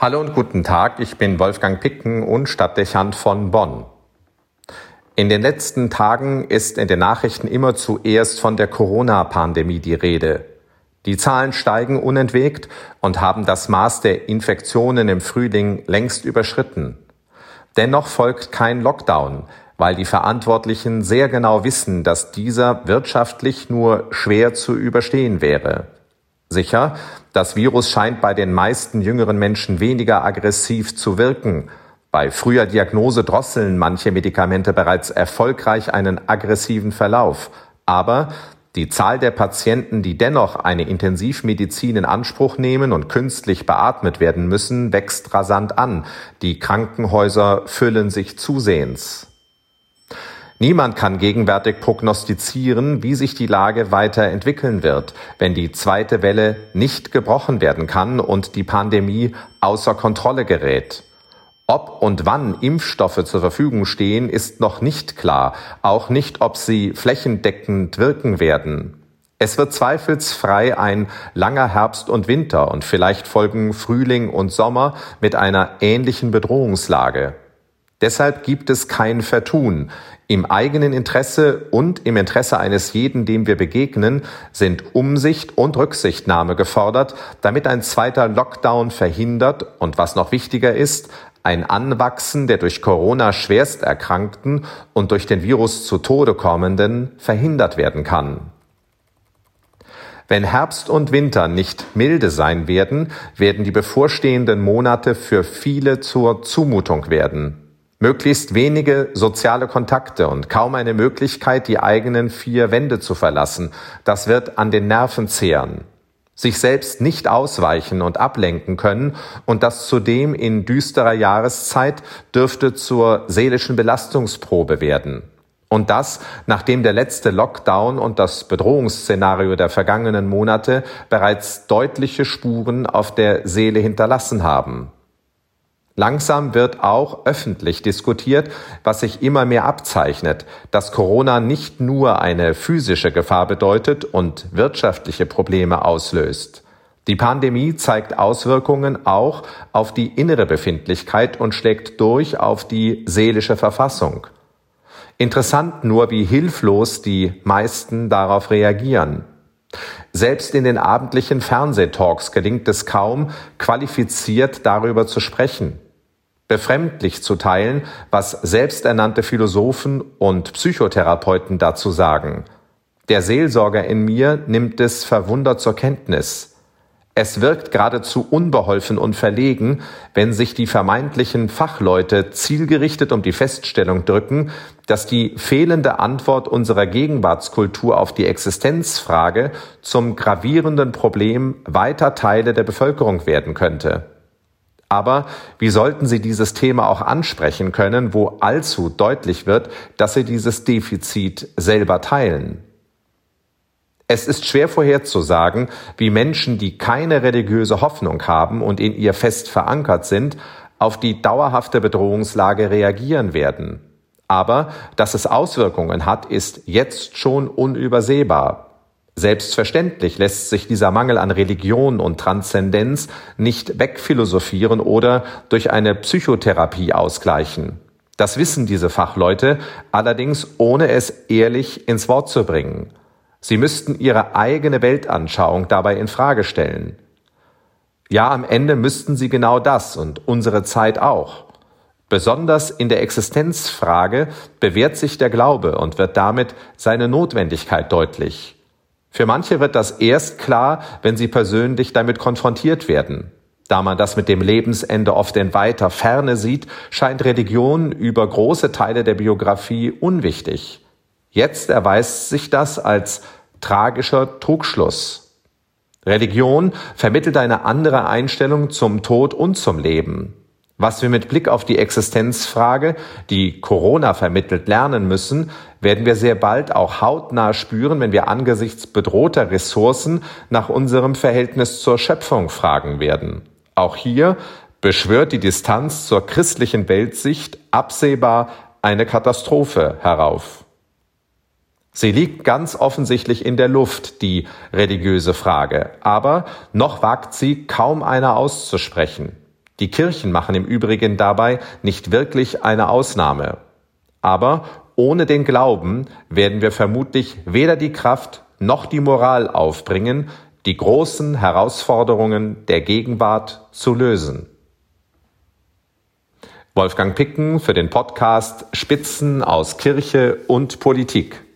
Hallo und guten Tag, ich bin Wolfgang Picken und Stadtdechant von Bonn. In den letzten Tagen ist in den Nachrichten immer zuerst von der Corona-Pandemie die Rede. Die Zahlen steigen unentwegt und haben das Maß der Infektionen im Frühling längst überschritten. Dennoch folgt kein Lockdown, weil die Verantwortlichen sehr genau wissen, dass dieser wirtschaftlich nur schwer zu überstehen wäre. Sicher, das Virus scheint bei den meisten jüngeren Menschen weniger aggressiv zu wirken. Bei früher Diagnose drosseln manche Medikamente bereits erfolgreich einen aggressiven Verlauf. Aber die Zahl der Patienten, die dennoch eine Intensivmedizin in Anspruch nehmen und künstlich beatmet werden müssen, wächst rasant an. Die Krankenhäuser füllen sich zusehends. Niemand kann gegenwärtig prognostizieren, wie sich die Lage weiterentwickeln wird, wenn die zweite Welle nicht gebrochen werden kann und die Pandemie außer Kontrolle gerät. Ob und wann Impfstoffe zur Verfügung stehen, ist noch nicht klar, auch nicht, ob sie flächendeckend wirken werden. Es wird zweifelsfrei ein langer Herbst und Winter und vielleicht folgen Frühling und Sommer mit einer ähnlichen Bedrohungslage. Deshalb gibt es kein Vertun. Im eigenen Interesse und im Interesse eines jeden, dem wir begegnen, sind Umsicht und Rücksichtnahme gefordert, damit ein zweiter Lockdown verhindert und was noch wichtiger ist, ein Anwachsen der durch Corona schwerst Erkrankten und durch den Virus zu Tode kommenden verhindert werden kann. Wenn Herbst und Winter nicht milde sein werden, werden die bevorstehenden Monate für viele zur Zumutung werden. Möglichst wenige soziale Kontakte und kaum eine Möglichkeit, die eigenen vier Wände zu verlassen. Das wird an den Nerven zehren. Sich selbst nicht ausweichen und ablenken können und das zudem in düsterer Jahreszeit dürfte zur seelischen Belastungsprobe werden. Und das, nachdem der letzte Lockdown und das Bedrohungsszenario der vergangenen Monate bereits deutliche Spuren auf der Seele hinterlassen haben. Langsam wird auch öffentlich diskutiert, was sich immer mehr abzeichnet, dass Corona nicht nur eine physische Gefahr bedeutet und wirtschaftliche Probleme auslöst. Die Pandemie zeigt Auswirkungen auch auf die innere Befindlichkeit und schlägt durch auf die seelische Verfassung. Interessant nur, wie hilflos die meisten darauf reagieren. Selbst in den abendlichen Fernsehtalks gelingt es kaum, qualifiziert darüber zu sprechen befremdlich zu teilen, was selbsternannte Philosophen und Psychotherapeuten dazu sagen. Der Seelsorger in mir nimmt es verwundert zur Kenntnis. Es wirkt geradezu unbeholfen und verlegen, wenn sich die vermeintlichen Fachleute zielgerichtet um die Feststellung drücken, dass die fehlende Antwort unserer Gegenwartskultur auf die Existenzfrage zum gravierenden Problem weiter Teile der Bevölkerung werden könnte. Aber wie sollten Sie dieses Thema auch ansprechen können, wo allzu deutlich wird, dass Sie dieses Defizit selber teilen? Es ist schwer vorherzusagen, wie Menschen, die keine religiöse Hoffnung haben und in ihr fest verankert sind, auf die dauerhafte Bedrohungslage reagieren werden. Aber dass es Auswirkungen hat, ist jetzt schon unübersehbar. Selbstverständlich lässt sich dieser Mangel an Religion und Transzendenz nicht wegphilosophieren oder durch eine Psychotherapie ausgleichen. Das wissen diese Fachleute, allerdings ohne es ehrlich ins Wort zu bringen. Sie müssten ihre eigene Weltanschauung dabei in Frage stellen. Ja, am Ende müssten sie genau das und unsere Zeit auch. Besonders in der Existenzfrage bewährt sich der Glaube und wird damit seine Notwendigkeit deutlich. Für manche wird das erst klar, wenn sie persönlich damit konfrontiert werden. Da man das mit dem Lebensende oft in weiter Ferne sieht, scheint Religion über große Teile der Biografie unwichtig. Jetzt erweist sich das als tragischer Trugschluss. Religion vermittelt eine andere Einstellung zum Tod und zum Leben. Was wir mit Blick auf die Existenzfrage, die Corona vermittelt, lernen müssen, werden wir sehr bald auch hautnah spüren, wenn wir angesichts bedrohter Ressourcen nach unserem Verhältnis zur Schöpfung fragen werden. Auch hier beschwört die Distanz zur christlichen Weltsicht absehbar eine Katastrophe herauf. Sie liegt ganz offensichtlich in der Luft, die religiöse Frage, aber noch wagt sie kaum einer auszusprechen. Die Kirchen machen im Übrigen dabei nicht wirklich eine Ausnahme. Aber ohne den Glauben werden wir vermutlich weder die Kraft noch die Moral aufbringen, die großen Herausforderungen der Gegenwart zu lösen. Wolfgang Picken für den Podcast Spitzen aus Kirche und Politik.